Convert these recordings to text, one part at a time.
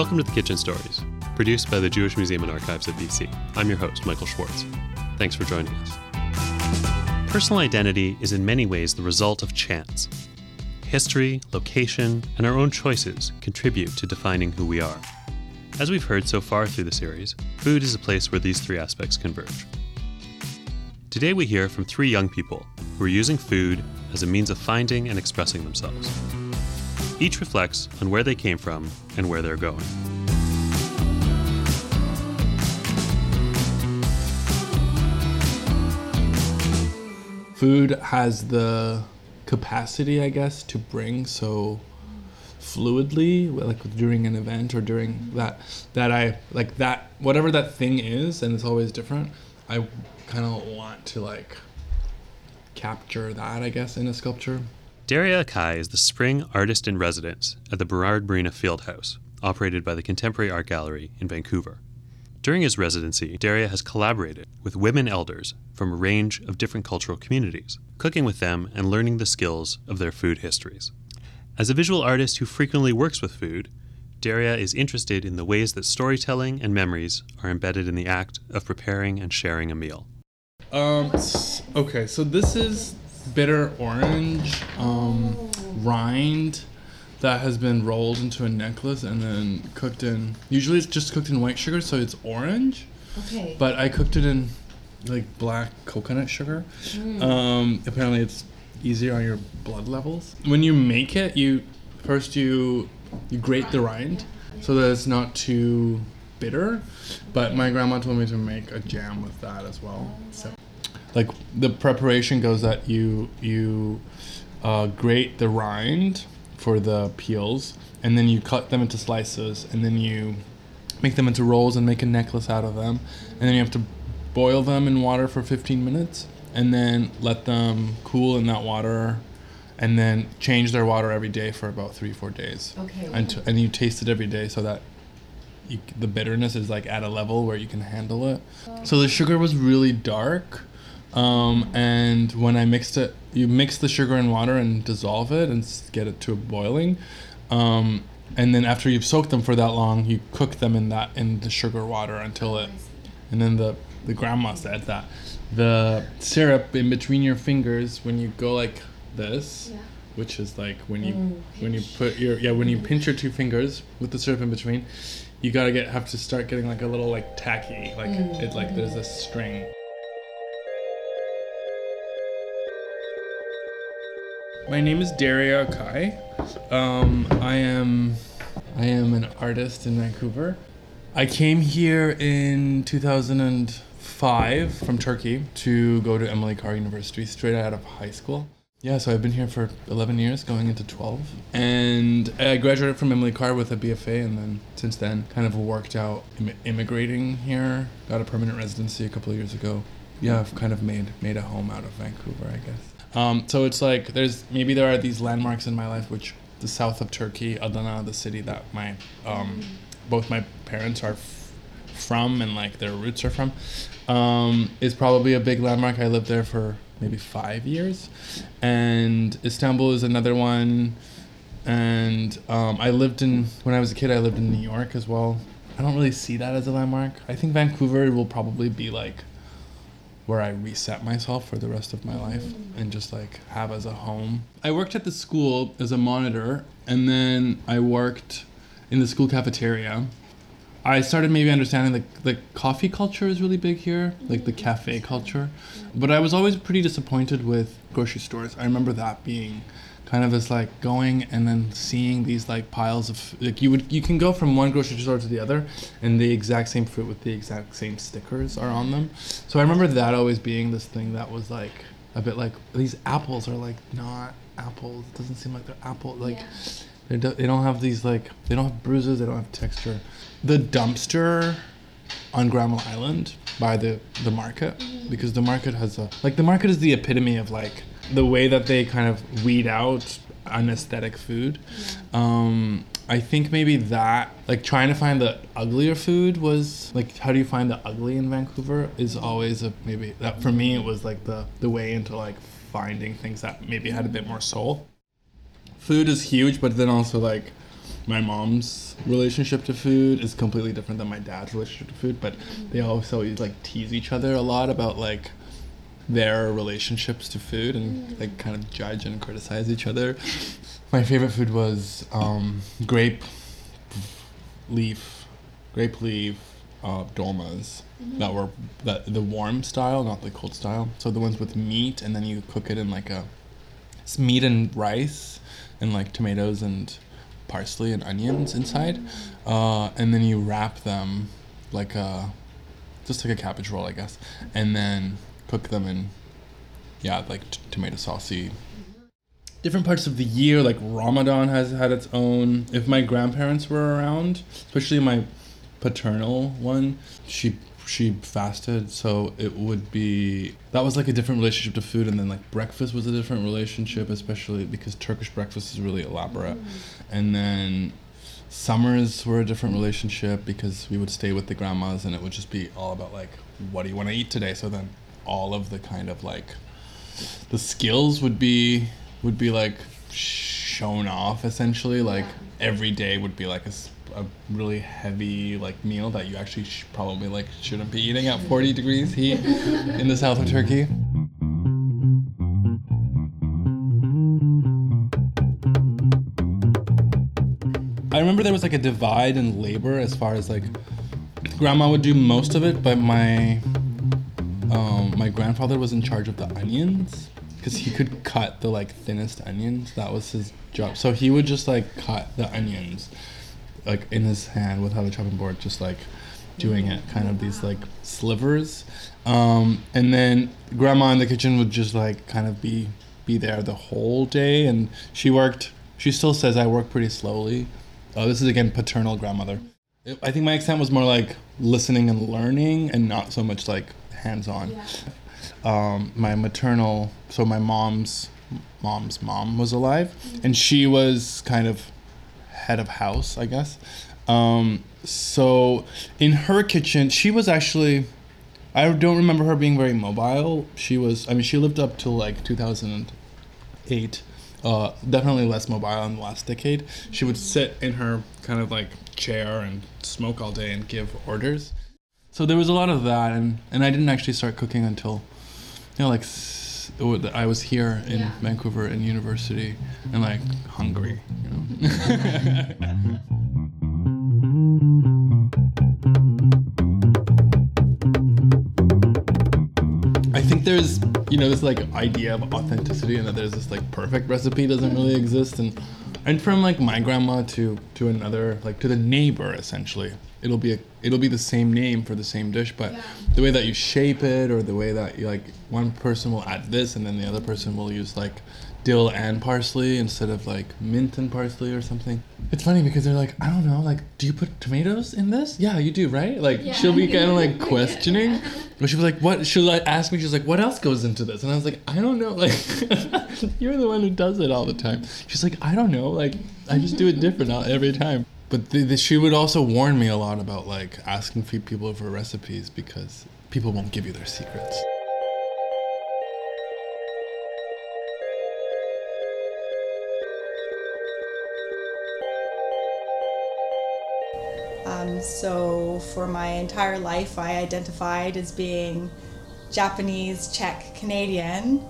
Welcome to the Kitchen Stories, produced by the Jewish Museum and Archives of BC. I'm your host, Michael Schwartz. Thanks for joining us. Personal identity is in many ways the result of chance. History, location, and our own choices contribute to defining who we are. As we've heard so far through the series, food is a place where these three aspects converge. Today we hear from three young people who are using food as a means of finding and expressing themselves. Each reflects on where they came from and where they're going. food has the capacity, I guess, to bring so fluidly, like during an event or during that that I like that whatever that thing is, and it's always different. I kind of want to like capture that, I guess, in a sculpture. Derya Akay is the spring artist in residence at the Burrard Marina Fieldhouse, operated by the Contemporary Art Gallery in Vancouver. During his residency, Derya has collaborated with women elders from a range of different cultural communities, cooking with them and learning the skills of their food histories. As a visual artist who frequently works with food, Derya is interested in the ways that storytelling and memories are embedded in the act of preparing and sharing a meal. Um. Okay, so this is bitter orange um, rind that has been rolled into a necklace and then cooked in. Usually, it's just cooked in white sugar, so it's orange. Okay. But I cooked it in like black coconut sugar. Um, apparently, it's easier on your blood levels. When you make it, you first you you grate the rind so that it's not too bitter. But my grandma told me to make a jam with that as well. So, like the preparation goes that you you uh, grate the rind for the peels, and then you cut them into slices, and then you make them into rolls and make a necklace out of them. And then you have to boil them in water for 15 minutes and then let them cool in that water and then change their water every day for about three, four days. Okay. And, t- and you taste it every day so that you, the bitterness is like at a level where you can handle it. So the sugar was really dark. Um, and when I mixed it, you mix the sugar and water and dissolve it and get it to a boiling. Um, and then after you've soaked them for that long, you cook them in that in the sugar water until it. And then the the grandma said that the syrup in between your fingers when you go like this, Yeah. which is like when you Mm, when you put your yeah when you pinch your two fingers with the syrup in between, you gotta get have to start getting like a little like tacky like it like there's a string. My name is Derya Akay. Um, I am I am an artist in Vancouver. I came here in 2005 from Turkey to go to Emily Carr University straight out of high school. Yeah, so I've been here for 11 years, going into 12. And I graduated from Emily Carr with a BFA, and then since then, kind of worked out Im- immigrating here. Got a permanent residency a couple years ago. Yeah, I've kind of made made a home out of Vancouver, I guess. Um, so it's like there's maybe there are these landmarks in my life, which the south of Turkey, Adana, the city that my um, both my parents are f- from and like their roots are from, um, is probably a big landmark. I lived there for maybe five years, and Istanbul is another one. And um, I lived in when I was a kid. I lived in New York as well. I don't really see that as a landmark. I think Vancouver will probably be like where I reset myself for the rest of my life and just like have as a home. I worked at the school as a monitor and then I worked in the school cafeteria. I started maybe understanding that the coffee culture is really big here, like the cafe culture. But I was always pretty disappointed with grocery stores. I remember that being kind of as like going and then seeing these like piles of like you would you can go from one grocery store to the other and the exact same fruit with the exact same stickers are on them. So i remember that always being this thing that was like a bit like these apples are like not apples. It doesn't seem like they're apple like Yeah. they, do, they don't have these like they don't have bruises they don't have texture. The dumpster on Granville Island by the the market mm-hmm. because the market has a like the market is the epitome of like the way that they kind of weed out unesthetic food. Um, I think maybe that like trying to find the uglier food was like how do you find the ugly in Vancouver is always a maybe that for me it was like the the way into like finding things that maybe had a bit more soul. Food is huge, but then also like my mom's relationship to food is completely different than my dad's relationship to food, but they also like tease each other a lot about like their relationships to food and like kind of judge and criticize each other. My favorite food was um, grape leaf, grape leaf uh, dolmas that were that the warm style, not the cold style. So the ones with meat, and then you cook it in like a it's meat and rice, and like tomatoes and parsley and onions inside, uh, and then you wrap them like a just like a cabbage roll, I guess, and then cook them in yeah like t- tomato saucy. Different parts of the year, like Ramadan has had its own. If my grandparents were around, especially my paternal one, she she fasted, so it would be that was like a different relationship to food, and then like breakfast was a different relationship, especially because Turkish breakfast is really elaborate, mm. and then summers were a different relationship because we would stay with the grandmas, and it would just be all about like what do you want to eat today. So then all of the kind of like the skills would be would be like shown off essentially. Like every day would be like a really heavy like meal that you actually sh- probably like shouldn't be eating at 40 degrees heat in the south of turkey. I remember there was like a divide in labor as far as like grandma would do most of it but my um, my grandfather was in charge of the onions because he could cut the like thinnest onions. That was his job. So he would just like cut the onions, like in his hand without a chopping board, just like doing it, kind of these like slivers. Um, and then grandma in the kitchen would just like kind of be be there the whole day, and she worked. She still says I work pretty slowly. Oh, this is again paternal grandmother. I think my accent was more like listening and learning, and not so much like hands-on. Um, my maternal, so my mom's mom's mom was alive, and she was kind of head of house, I guess. Um, so in her kitchen, she was actually. I don't remember her being very mobile. She was. I mean, she lived up till like 2008. Uh, definitely less mobile in the last decade. She would sit in her kind of like chair and smoke all day and give orders. So there was a lot of that, and and I didn't actually start cooking until, you know, like I was here in Yeah. Vancouver in university and like hungry, you know. I think there's, you know, this like idea of authenticity and that there's this like perfect recipe doesn't really exist and and from like my grandma to to another like to the neighbor essentially it'll be a it'll be the same name for the same dish but Yeah. the way that you shape it or the way that you like one person will add this and then the other person will use like dill and parsley instead of like mint and parsley or something. It's funny because they're like i don't know like do you put tomatoes in this? Yeah you do right? Like Yeah. she'll be kind of like Yeah. questioning. But she was like what? She'll like ask me she's like what else goes into this? And i was like i don't know like you're the one who does it all the time. She's like i don't know like i just do it different every time. But the, the, she would also warn me a lot about like asking fe- people for recipes because people won't give you their secrets so for my entire life, I identified as being Japanese, Czech, Canadian,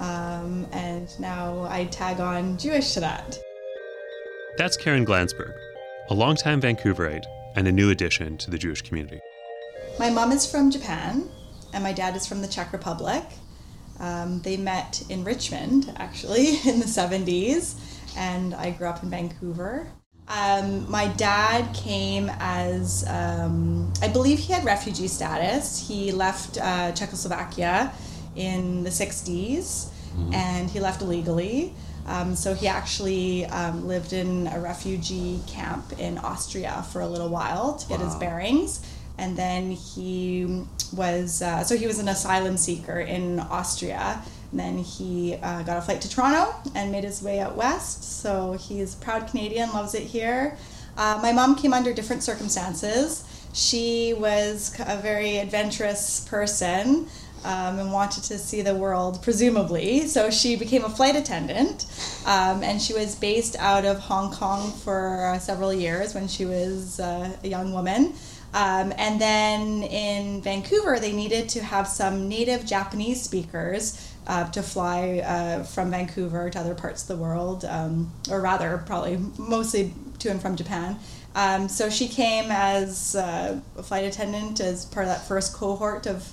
um, and now I tag on Jewish to that. That's Karen Glansberg, a longtime Vancouverite and a new addition to the Jewish community. My mom is from Japan, and my dad is from the Czech Republic. Um, they met in Richmond, actually, in the 70s, and I grew up in Vancouver. Um, my dad came as, um, I believe he had refugee status. He left uh, Czechoslovakia in the 60s, and he left illegally. Um, so he actually um, lived in a refugee camp in Austria for a little while to get his bearings and then he was uh, so he was an asylum seeker in Austria. Then he uh, got a flight to Toronto and made his way out west. So he's proud Canadian, loves it here. Uh, my mom came under different circumstances. She was a very adventurous person. um, and wanted to see the world, presumably. So she became a flight attendant, um, and she was based out of Hong Kong for uh, several years when she was uh, a young woman. Um, and then in Vancouver, they needed to have some native Japanese speakers uh, to fly uh, from Vancouver to other parts of the world, um, or rather, probably mostly to and from Japan. Um, so she came as uh, a flight attendant as part of that first cohort of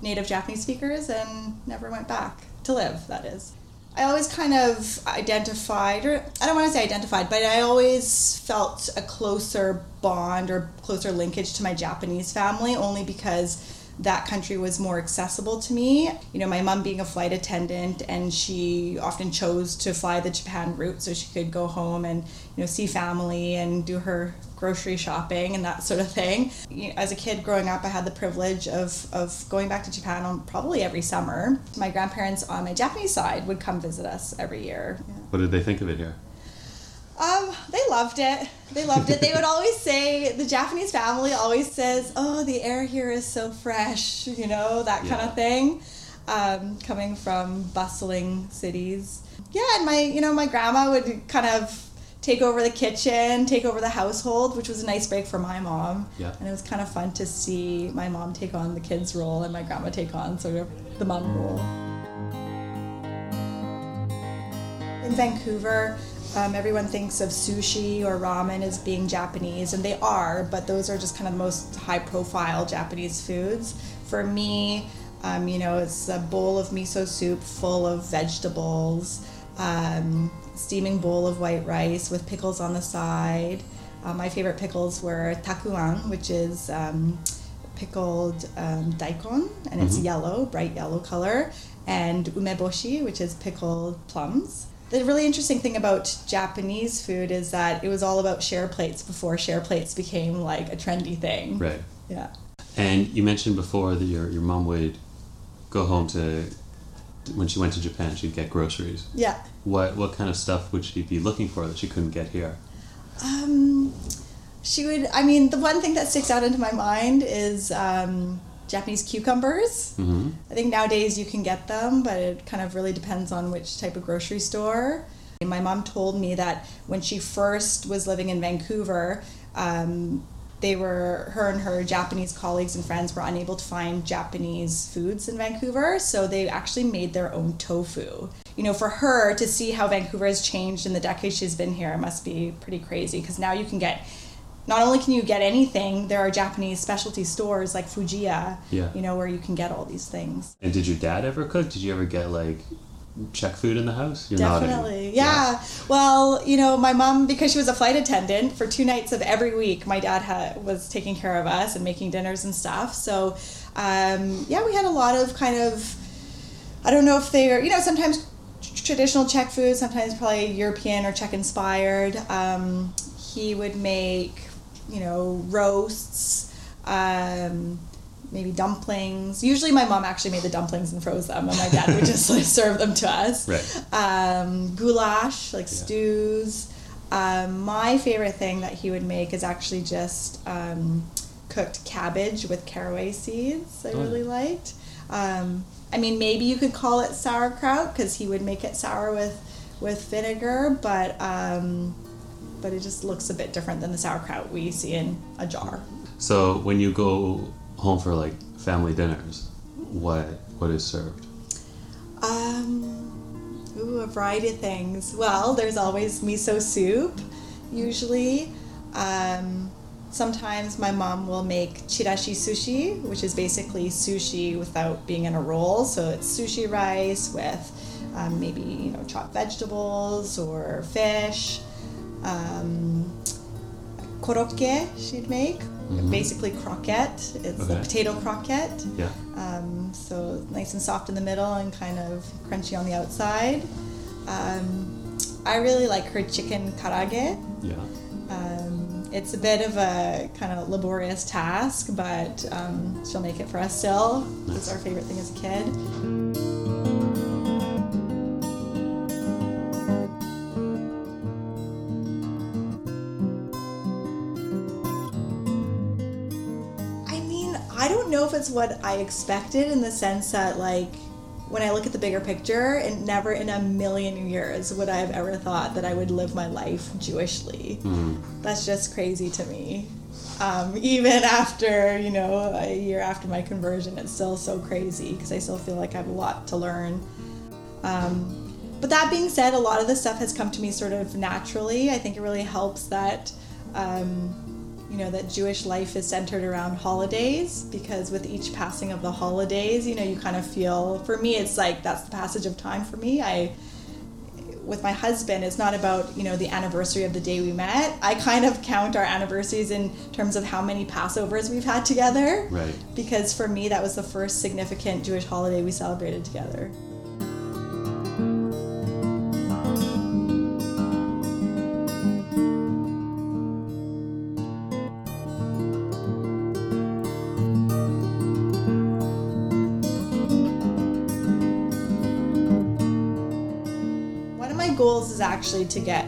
native Japanese speakers and never went back to live, that is. I always kind of identified, or I don't want to say identified, but I always felt a closer bond or closer linkage to my Japanese family only because that country was more accessible to me. You know, my mom being a flight attendant and she often chose to fly the Japan route so she could go home and, you know, see family and do her grocery shopping and that sort of thing. You know, as a kid growing up, I had the privilege of, of going back to Japan on probably every summer. My grandparents on my Japanese side would come visit us every year. Yeah. What did they think of it here? Um, they loved it. They loved it. They would always say the Japanese family always says, "Oh, the air here is so fresh," you know, that kind Yeah. of thing. Um, coming from bustling cities. Yeah, and my, you know, my grandma would kind of take over the kitchen, take over the household, which was a nice break for my mom. Yeah. And it was kind of fun to see my mom take on the kids' role and my grandma take on sort of the mom role. In Vancouver, um, everyone thinks of sushi or ramen as being Japanese, and they are, but those are just kind of the most high profile Japanese foods. For me, um, you know, it's a bowl of miso soup full of vegetables, um, steaming bowl of white rice with pickles on the side. Uh, my favorite pickles were takuan, which is um, pickled um, daikon, and it's yellow, bright yellow color, and umeboshi, which is pickled plums. The really interesting thing about Japanese food is that it was all about share plates before share plates became like a trendy thing. Right. Yeah. And you mentioned before that your, your mom would go home to, when she went to Japan, she'd get groceries. Yeah. What what kind of stuff would she be looking for that she couldn't get here? Um, she would. I mean, the one thing that sticks out into my mind is um, Japanese cucumbers. Mm-hmm. I think nowadays you can get them, but it kind of really depends on which type of grocery store. And my mom told me that when she first was living in Vancouver, um, they were her and her Japanese colleagues and friends were unable to find Japanese foods in Vancouver, so they actually made their own tofu. You know, for her to see how Vancouver has changed in the decades she's been here must be pretty crazy because now you can get not only can you get anything, there are Japanese specialty stores like Fujiya, Yeah. you know, where you can get all these things. And did your dad ever cook? Did you ever get like Czech food in the house? You're. Definitely. Yeah. Well, you know, my mom, because she was a flight attendant for two nights of every week, my dad had, was taking care of us and making dinners and stuff. So, um, yeah, we had a lot of kind of, I don't know if they're, you know, sometimes traditional Czech food, sometimes probably European or Czech inspired. Um, he would make, you know, roasts. Um, maybe dumplings. Usually, my mom actually made the dumplings and froze them, and my dad would just like, serve them to us. Right. Um, goulash, like Yeah. stews. Um, my favorite thing that he would make is actually just um, cooked cabbage with caraway seeds. I Oh. really liked. Um, I mean, maybe you could call it sauerkraut because he would make it sour with with vinegar, but um, but it just looks a bit different than the sauerkraut we see in a jar. So when you go home for like family dinners, what what is served? Um, ooh, a variety of things. Well, there's always miso soup, usually. Um, sometimes my mom will make chirashi sushi, which is basically sushi without being in a roll. So it's sushi rice with um, maybe you know chopped vegetables or fish. Um, korokke she'd make, basically croquette. It's Okay. a potato croquette. Yeah. Um, so nice and soft in the middle and kind of crunchy on the outside. Um, I really like her chicken karaage. Yeah. Um, it's a bit of a kind of laborious task, but um, she'll make it for us still. It's our favorite thing as a kid. I mean, I I don't know if it's what I expected in the sense that like when I look at the bigger picture, and never in a million years would I have ever thought that I would live my life Jewishly. That's just crazy to me. Um, even after you know a year after my conversion, it's still so crazy because I still feel like I have a lot to learn. Um, but that being said, a lot of the stuff has come to me sort of naturally. I think it really helps that. Um, you know that Jewish life is centered around holidays because with each passing of the holidays, you know, you kind of feel for me it's like that's the passage of time for me. I with my husband, it's not about, you know, the anniversary of the day we met. I kind of count our anniversaries in terms of how many Passovers we've had together. Right. Because for me that was the first significant Jewish holiday we celebrated together. Goals is actually to get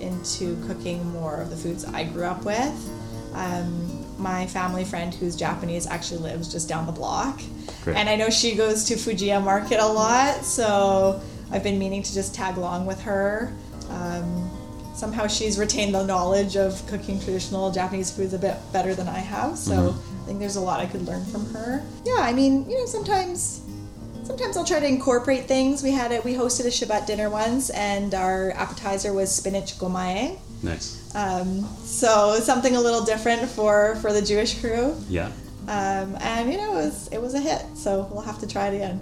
into cooking more of the foods I grew up with. Um, my family friend who's Japanese actually lives just down the block. Great. And I know she goes to Fujiya Market a lot, so I've been meaning to just tag along with her. Um, somehow she's retained the knowledge of cooking traditional Japanese foods a bit better than I have, so I think there's a lot I could learn from her. Yeah, I mean, you know, sometimes Sometimes I'll try to incorporate things. We had it. We hosted a Shabbat dinner once, and our appetizer was spinach gomae. Nice. Um, so something a little different for for the Jewish crew. Yeah. Um, and you know, it was it was a hit. So we'll have to try it again.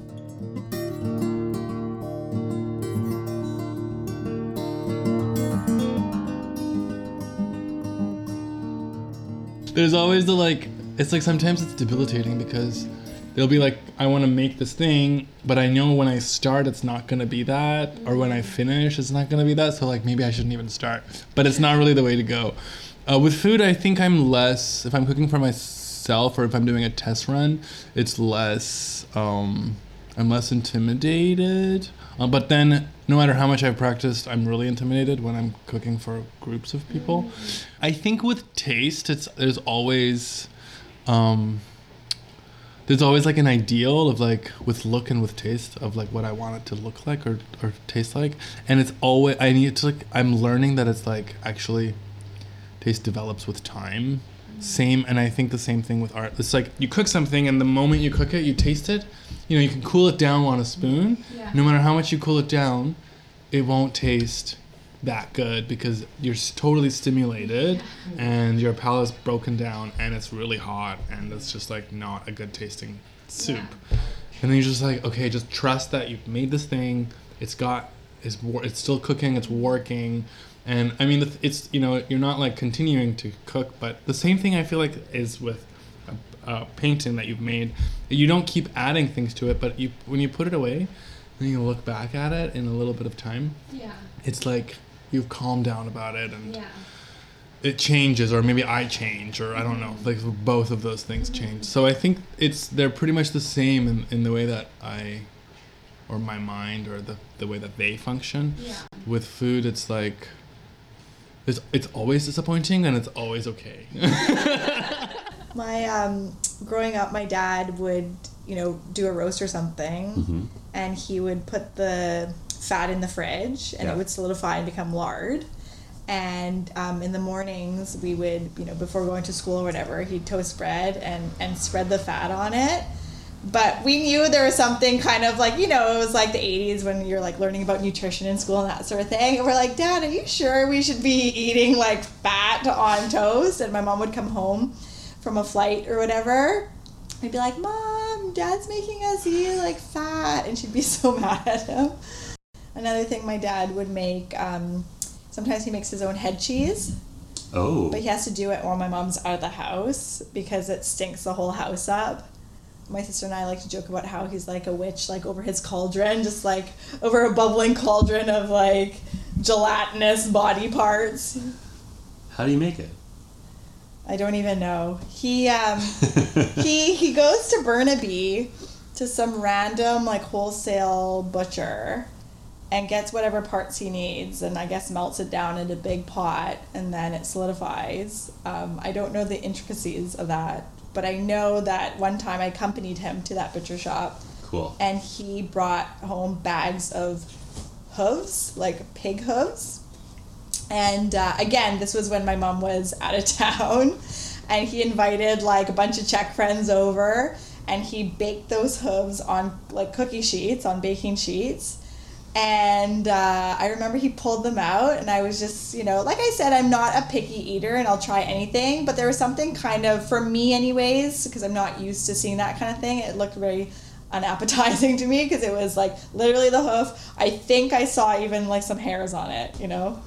There's always the like. It's like sometimes it's debilitating because they'll be like, I want to make this thing, but I know when I start it's not gonna be that, or when I finish it's not gonna be that. So like maybe I shouldn't even start. But it's not really the way to go. Uh, with food, I think I'm less. If I'm cooking for myself or if I'm doing a test run, it's less. Um, I'm less intimidated. Uh, but then, no matter how much I've practiced, I'm really intimidated when I'm cooking for groups of people. I think with taste, it's there's always, um, there's always like an ideal of like with look and with taste of like what I want it to look like or or taste like, and it's always I need to like I'm learning that it's like actually, taste develops with time. Same, and I think the same thing with art. It's like you cook something, and the moment you cook it, you taste it. You know, you can cool it down on a spoon. Yeah. No matter how much you cool it down, it won't taste that good because you're totally stimulated and your palate's broken down and it's really hot and it's just like not a good tasting soup. And then you're just like, okay, just trust that you've made this thing. It's got, it's it's still cooking. It's working. And I mean, it's you know, you're not like continuing to cook, but the same thing I feel like is with a, a painting that you've made. You don't keep adding things to it, but you when you put it away, then you look back at it in a little bit of time. Yeah. It's like you've calmed down about it and Yeah. it changes or maybe i change or i don't know like both of those things change so i think it's they're pretty much the same in, in the way that i or my mind or the, the way that they function Yeah. with food it's like it's, it's always disappointing and it's always okay My um, growing up, my dad would you know do a roast or something, Mm-hmm. and he would put the fat in the fridge, and Yeah. it would solidify and become lard. And um, in the mornings, we would you know before going to school or whatever, he'd toast bread and and spread the fat on it. But we knew there was something kind of like, you know, it was like the 80s when you're like learning about nutrition in school and that sort of thing. And we're like, Dad, are you sure we should be eating like fat on toast? And my mom would come home from a flight or whatever. I'd be like, Mom, Dad's making us eat like fat. And she'd be so mad at him. Another thing my dad would make, um, sometimes he makes his own head cheese. Oh. But he has to do it while my mom's out of the house because it stinks the whole house up. My sister and I like to joke about how he's like a witch, like over his cauldron, just like over a bubbling cauldron of like gelatinous body parts. How do you make it? I don't even know. He um he he goes to Burnaby to some random like wholesale butcher and gets whatever parts he needs and I guess melts it down in a big pot and then it solidifies. Um, I don't know the intricacies of that, but I know that one time I accompanied him to that butcher shop Cool. and he brought home bags of hooves, like pig hooves. And uh, again, this was when my mom was out of town, and he invited like a bunch of Czech friends over, and he baked those hooves on like cookie sheets, on baking sheets. And uh, I remember he pulled them out, and I was just, you know, like I said, I'm not a picky eater and I'll try anything, but there was something kind of, for me, anyways, because I'm not used to seeing that kind of thing, it looked very unappetizing to me because it was like literally the hoof. I think I saw even like some hairs on it, you know?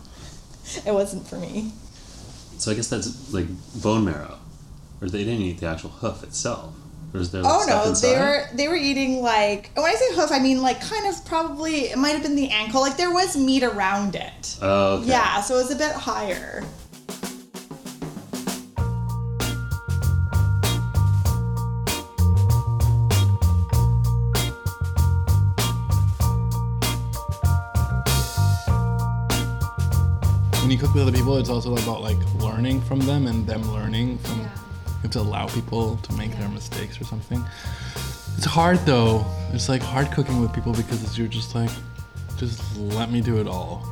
It wasn't for me. So I guess that's like bone marrow, or they didn't eat the actual hoof itself. Or there like, Oh no, they were they were eating like when I say hoof, I mean like kind of probably it might have been the ankle. Like there was meat around it. Oh, okay. Yeah, so it was a bit higher. When you cook with other people, it's also about like learning from them and them learning from. You to allow people to make their mistakes or something. It's hard though. It's like hard cooking with people because you're just like, just let me do it all.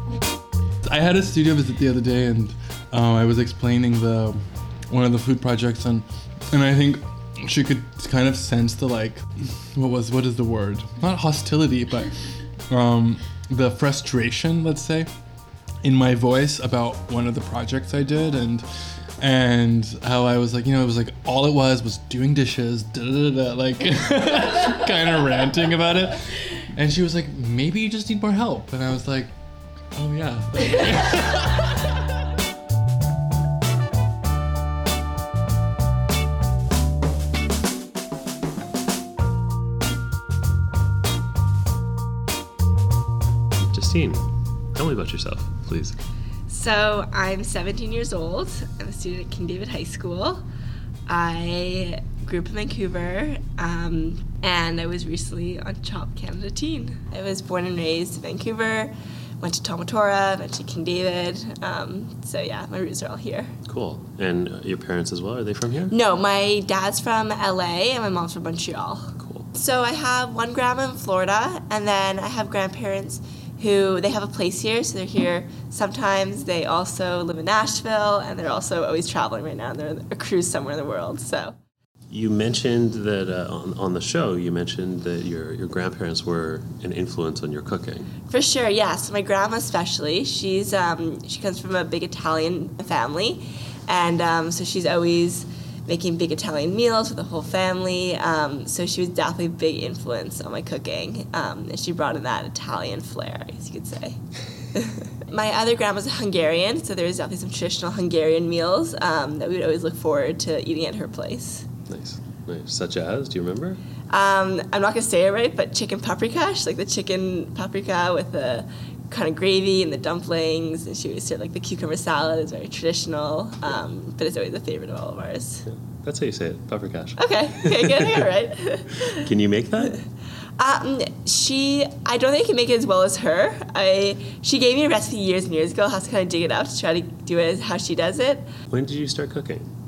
I had a studio visit the other day and um, I was explaining the one of the food projects and and I think she could kind of sense the like what was what is the word not hostility but um, the frustration let's say in my voice about one of the projects I did and and how I was like, you know, it was like all it was was doing dishes, da da da, like kind of ranting about it. And she was like, maybe you just need more help. And I was like, oh yeah. Justine, tell me about yourself, please. So I'm 17 years old. I'm a student at King David High School. I grew up in Vancouver, um, and I was recently on Chop Canada Teen. I was born and raised in Vancouver. Went to Talmud Torah, went to King David. Um, so yeah, my roots are all here. Cool. And your parents as well? Are they from here? No, my dad's from LA and my mom's from Montreal. Cool. So I have one grandma in Florida, and then I have grandparents who they have a place here, so they're here. Sometimes they also live in Nashville, and they're also always traveling right now. And they're on a cruise somewhere in the world. So You mentioned that uh, on, on the show, you mentioned that your, your grandparents were an influence on your cooking. for sure, yes. My grandma especially, she's um, she comes from a big Italian family, and um, so she's always making big Italian meals for the whole family. Um, so she was definitely a big influence on my cooking, um, and she brought in that Italian flair, as you could say. my other grandma's a Hungarian, so there was definitely some traditional Hungarian meals um, that we would always look forward to eating at her place. Nice. Nice. Such as, do you remember? Um, I'm not gonna say it right, but chicken paprikash, like the chicken paprika with the kind of gravy and the dumplings, and she always serve like the cucumber salad. is very traditional, um, but it's always a favorite of all of ours. Yeah. That's how you say it, paprikash. Okay, okay, good, all right. Can you make that? Um, she, I don't think I can make it as well as her. I, she gave me a recipe years and years ago. I have to kind of dig it up to try to do it as how she does it. When did you start cooking?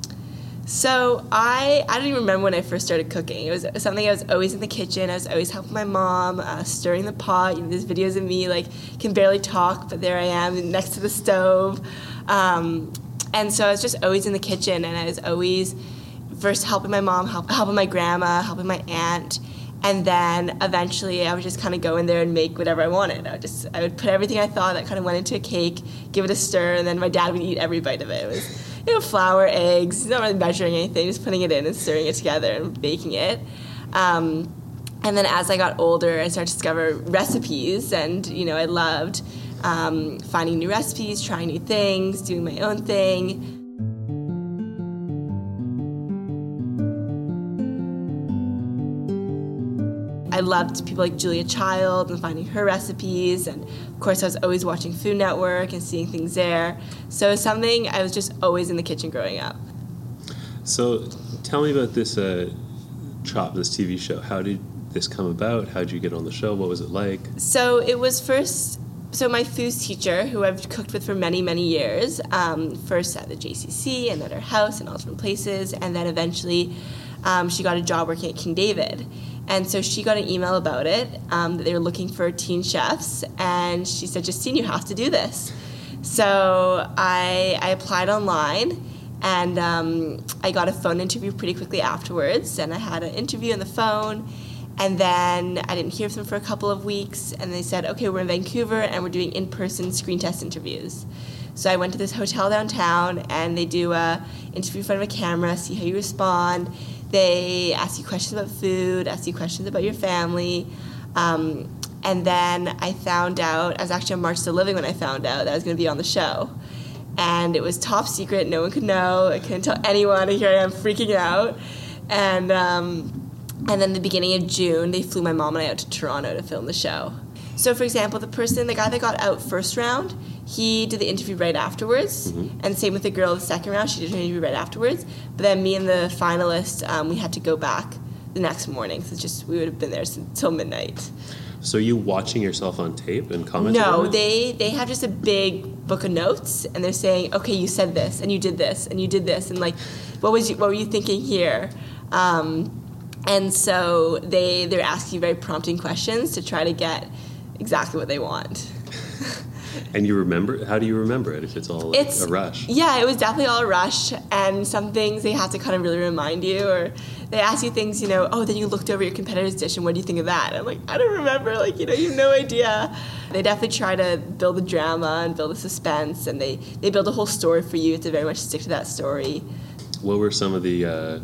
So I I don't even remember when I first started cooking. It was something I was always in the kitchen. I was always helping my mom uh, stirring the pot. You know, there's videos of me like can barely talk, but there I am next to the stove. Um, and so I was just always in the kitchen, and I was always first helping my mom, help, helping my grandma, helping my aunt. And then eventually, I would just kind of go in there and make whatever I wanted. I would just, I would put everything I thought that kind of went into a cake, give it a stir, and then my dad would eat every bite of it. It was, you know, flour, eggs, not really measuring anything, just putting it in and stirring it together and baking it. Um, and then as I got older, I started to discover recipes, and you know, I loved um, finding new recipes, trying new things, doing my own thing. Loved people like Julia Child and finding her recipes, and of course, I was always watching Food Network and seeing things there. So something I was just always in the kitchen growing up. So, tell me about this uh, Chop, this TV show. How did this come about? How did you get on the show? What was it like? So it was first. So my foods teacher, who I've cooked with for many many years, um, first at the JCC and at her house and all different places, and then eventually um, she got a job working at King David. And so she got an email about it um, that they were looking for teen chefs, and she said, "Justine, you have to do this." So I, I applied online, and um, I got a phone interview pretty quickly afterwards. And I had an interview on the phone, and then I didn't hear from them for a couple of weeks, and they said, "Okay, we're in Vancouver, and we're doing in-person screen test interviews." So I went to this hotel downtown, and they do a interview in front of a camera, see how you respond. They ask you questions about food, ask you questions about your family. Um, and then I found out, I was actually on March to Living when I found out that I was going to be on the show. And it was top secret, no one could know. I couldn't tell anyone, and here I am freaking out. And, um, and then the beginning of June, they flew my mom and I out to Toronto to film the show. So, for example, the person, the guy that got out first round, he did the interview right afterwards, Mm-hmm. and same with the girl the second round. She did her interview right afterwards. But then me and the finalist, um, we had to go back the next morning. So it's just we would have been there until midnight. So are you watching yourself on tape and commenting? No, they they have just a big book of notes, and they're saying, okay, you said this, and you did this, and you did this, and like, what was you, what were you thinking here? Um, and so they they're asking very prompting questions to try to get exactly what they want. And you remember? How do you remember it if it's all It's a rush? Yeah, it was definitely all a rush, and some things they have to kind of really remind you, or they ask you things, you know, oh, then you looked over your competitor's dish, and what do you think of that? And I'm like, I don't remember, like, you know, you have no idea. They definitely try to build the drama and build the suspense, and they they build a whole story for you to very much stick to that story. What were some of the uh,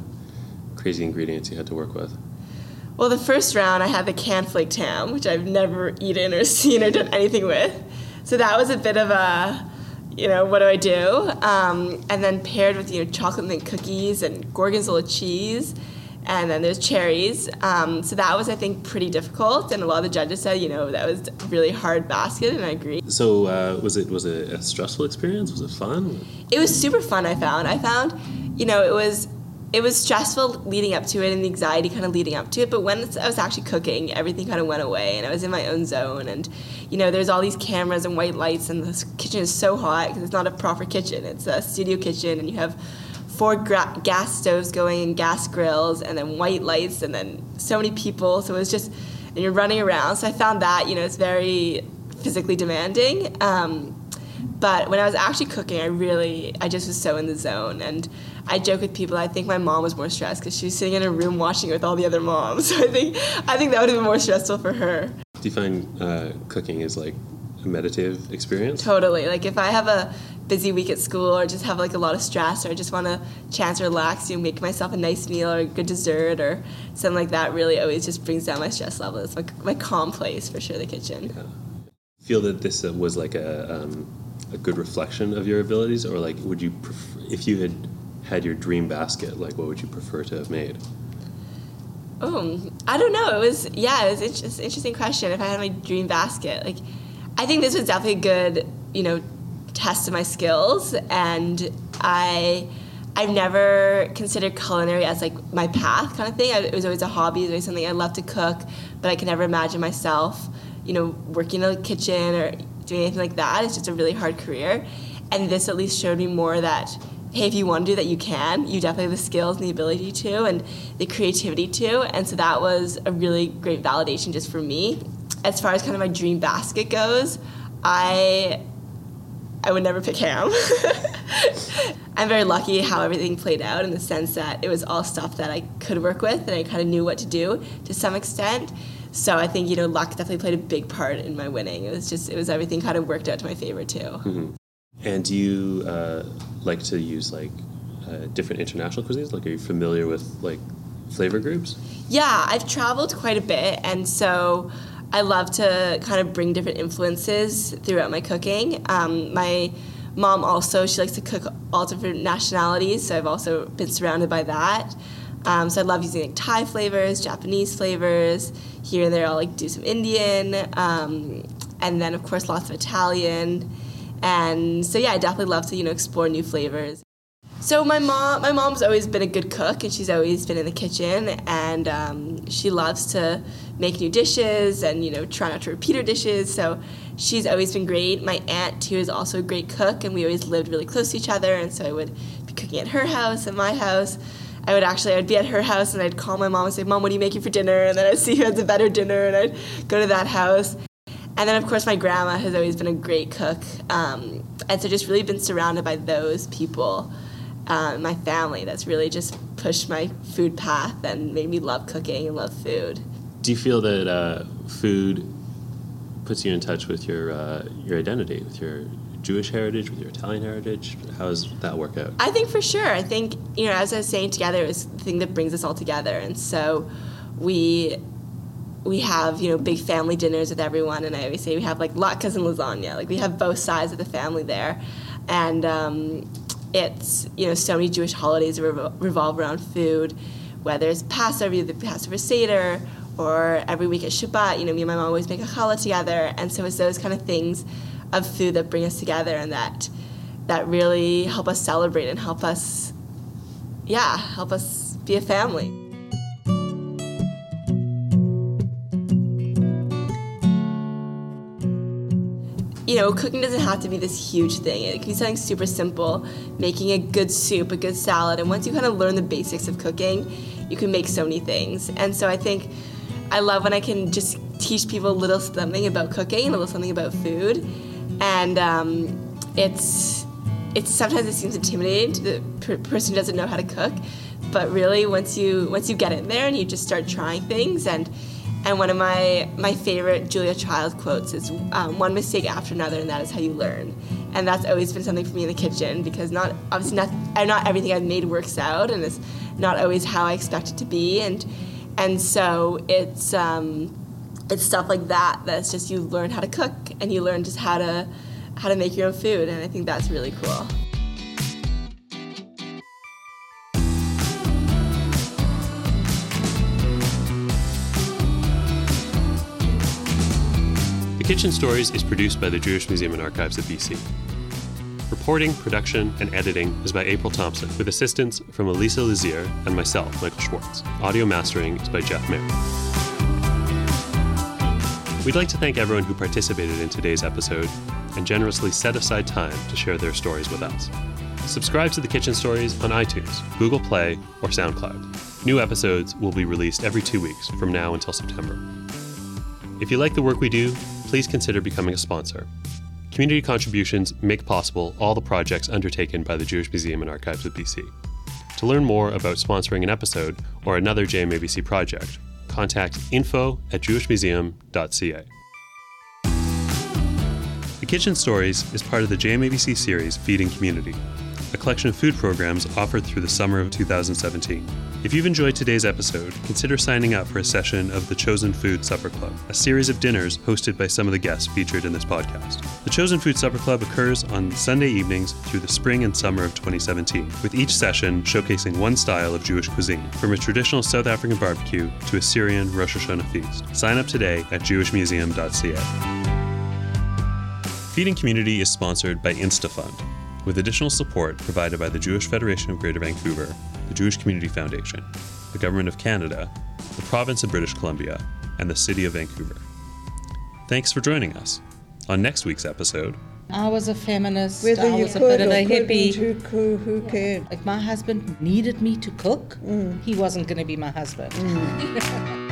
crazy ingredients you had to work with? Well, the first round I had the canned flaked ham, which I've never eaten or seen or done anything with. So that was a bit of a, you know, what do I do? Um, and then paired with you know chocolate mint cookies and gorgonzola cheese, and then there's cherries. Um, so that was I think pretty difficult, and a lot of the judges said you know that was a really hard basket, and I agree. So uh, was it was it a stressful experience? Was it fun? it was super fun i found i found you know it was it was stressful leading up to it and the anxiety kind of leading up to it but when i was actually cooking everything kind of went away and i was in my own zone and you know there's all these cameras and white lights and the kitchen is so hot because it's not a proper kitchen. It's a studio kitchen and you have four gra- gas stoves going and gas grills and then white lights and then so many people. So it was just and you're running around. So i found that you know it's very physically demanding. Um, but when I was actually cooking, I really, I just was so in the zone. And I joke with people, I think my mom was more stressed because she was sitting in a room watching it with all the other moms. So I think, I think that would have been more stressful for her. Do you find uh, cooking is like a meditative experience? Totally. Like if I have a busy week at school or just have like a lot of stress or I just want a chance to relax, you know, make myself a nice meal or a good dessert or something like that really always just brings down my stress level. It's my, my calm place for sure, the kitchen. Feel that this uh, was like a um, a good reflection of your abilities, or like would you prefer, if you had had your dream basket, like what would you prefer to have made? Oh, I don't know. It was yeah, it was an interesting question. If I had my dream basket, like I think this was definitely a good you know test of my skills, and I I've never considered culinary as like my path kind of thing. I, it was always a hobby. It was always something I love to cook, but I could never imagine myself you know working in a kitchen or doing anything like that. It's just a really hard career, and this at least showed me more that hey, if you want to do that, you can. You definitely have the skills and the ability to, and the creativity to. And so that was a really great validation just for me. As far as kind of my dream basket goes, I I would never pick ham. I'm very lucky how everything played out in the sense that it was all stuff that I could work with and I kind of knew what to do to some extent. So I think you know luck definitely played a big part in my winning. It was just it was everything kind of worked out to my favor too. Mm-hmm. And do you uh, like to use like uh, different international cuisines? Like, are you familiar with like flavor groups? Yeah, I've traveled quite a bit, and so I love to kind of bring different influences throughout my cooking. Um, my mom also she likes to cook all different nationalities, so I've also been surrounded by that. Um, so I love using like Thai flavors, Japanese flavors. Here and there, I'll like do some Indian, um, and then of course lots of Italian. And so yeah, I definitely love to you know explore new flavors. So my mom, my mom's always been a good cook, and she's always been in the kitchen, and um, she loves to make new dishes and you know try not to repeat her dishes. So she's always been great. My aunt too is also a great cook, and we always lived really close to each other, and so I would be cooking at her house, and my house. I would actually, I'd be at her house, and I'd call my mom and say, "Mom, what are you making for dinner?" And then I'd see who has a better dinner, and I'd go to that house. And then, of course, my grandma has always been a great cook. Um, and so just really been surrounded by those people uh, my family that's really just pushed my food path and made me love cooking and love food. Do you feel that uh, food puts you in touch with your uh, your identity, with your Jewish heritage, with your Italian heritage? How does that work out? I think for sure. I think you know, as I was saying, together is the thing that brings us all together, and so we we have you know big family dinners with everyone, and I always say we have like latkes and lasagna. Like we have both sides of the family there, and um, it's you know so many Jewish holidays revolve around food, whether it's Passover, the Passover Seder, or every week at Shabbat. You know, me and my mom always make a challah together, and so it's those kind of things of food that bring us together and that that really help us celebrate and help us, yeah, help us be a family. You know, cooking doesn't have to be this huge thing. It can be something super simple, making a good soup, a good salad. And once you kind of learn the basics of cooking, you can make so many things. And so I think I love when I can just teach people a little something about cooking, a little something about food. And um, it's, it's sometimes it seems intimidating to the per- person who doesn't know how to cook. But really, once you once you get in there and you just start trying things and and one of my, my favorite Julia Child quotes is um, one mistake after another, and that is how you learn. And that's always been something for me in the kitchen because not obviously not not everything I've made works out, and it's not always how I expect it to be. And and so it's um, it's stuff like that that's just you learn how to cook and you learn just how to how to make your own food, and I think that's really cool. Kitchen Stories is produced by the Jewish Museum and Archives of BC. Reporting, production, and editing is by April Thompson, with assistance from Elisa Lazier and myself, Michael Schwartz. Audio mastering is by Jeff Mayer. We'd like to thank everyone who participated in today's episode and generously set aside time to share their stories with us. Subscribe to the Kitchen Stories on iTunes, Google Play, or SoundCloud. New episodes will be released every two weeks from now until September. If you like the work we do, please consider becoming a sponsor. Community contributions make possible all the projects undertaken by the Jewish Museum and Archives of BC. To learn more about sponsoring an episode or another JMABC project, contact info at jewishmuseum.ca. The Kitchen Stories is part of the JMABC series Feeding Community, a collection of food programs offered through the summer of 2017. If you've enjoyed today's episode, consider signing up for a session of the Chosen Food Supper Club, a series of dinners hosted by some of the guests featured in this podcast. The Chosen Food Supper Club occurs on Sunday evenings through the spring and summer of 2017, with each session showcasing one style of Jewish cuisine, from a traditional South African barbecue to a Syrian Rosh Hashanah feast. Sign up today at jewishmuseum.ca. Feeding Community is sponsored by InstaFund, with additional support provided by the Jewish Federation of Greater Vancouver the Jewish Community Foundation, the Government of Canada, the Province of British Columbia, and the City of Vancouver. Thanks for joining us. On next week's episode, I was a feminist. Whether I you was a bit of a hippie. Who, who, who cared? Like my husband needed me to cook. Mm. He wasn't going to be my husband. Mm.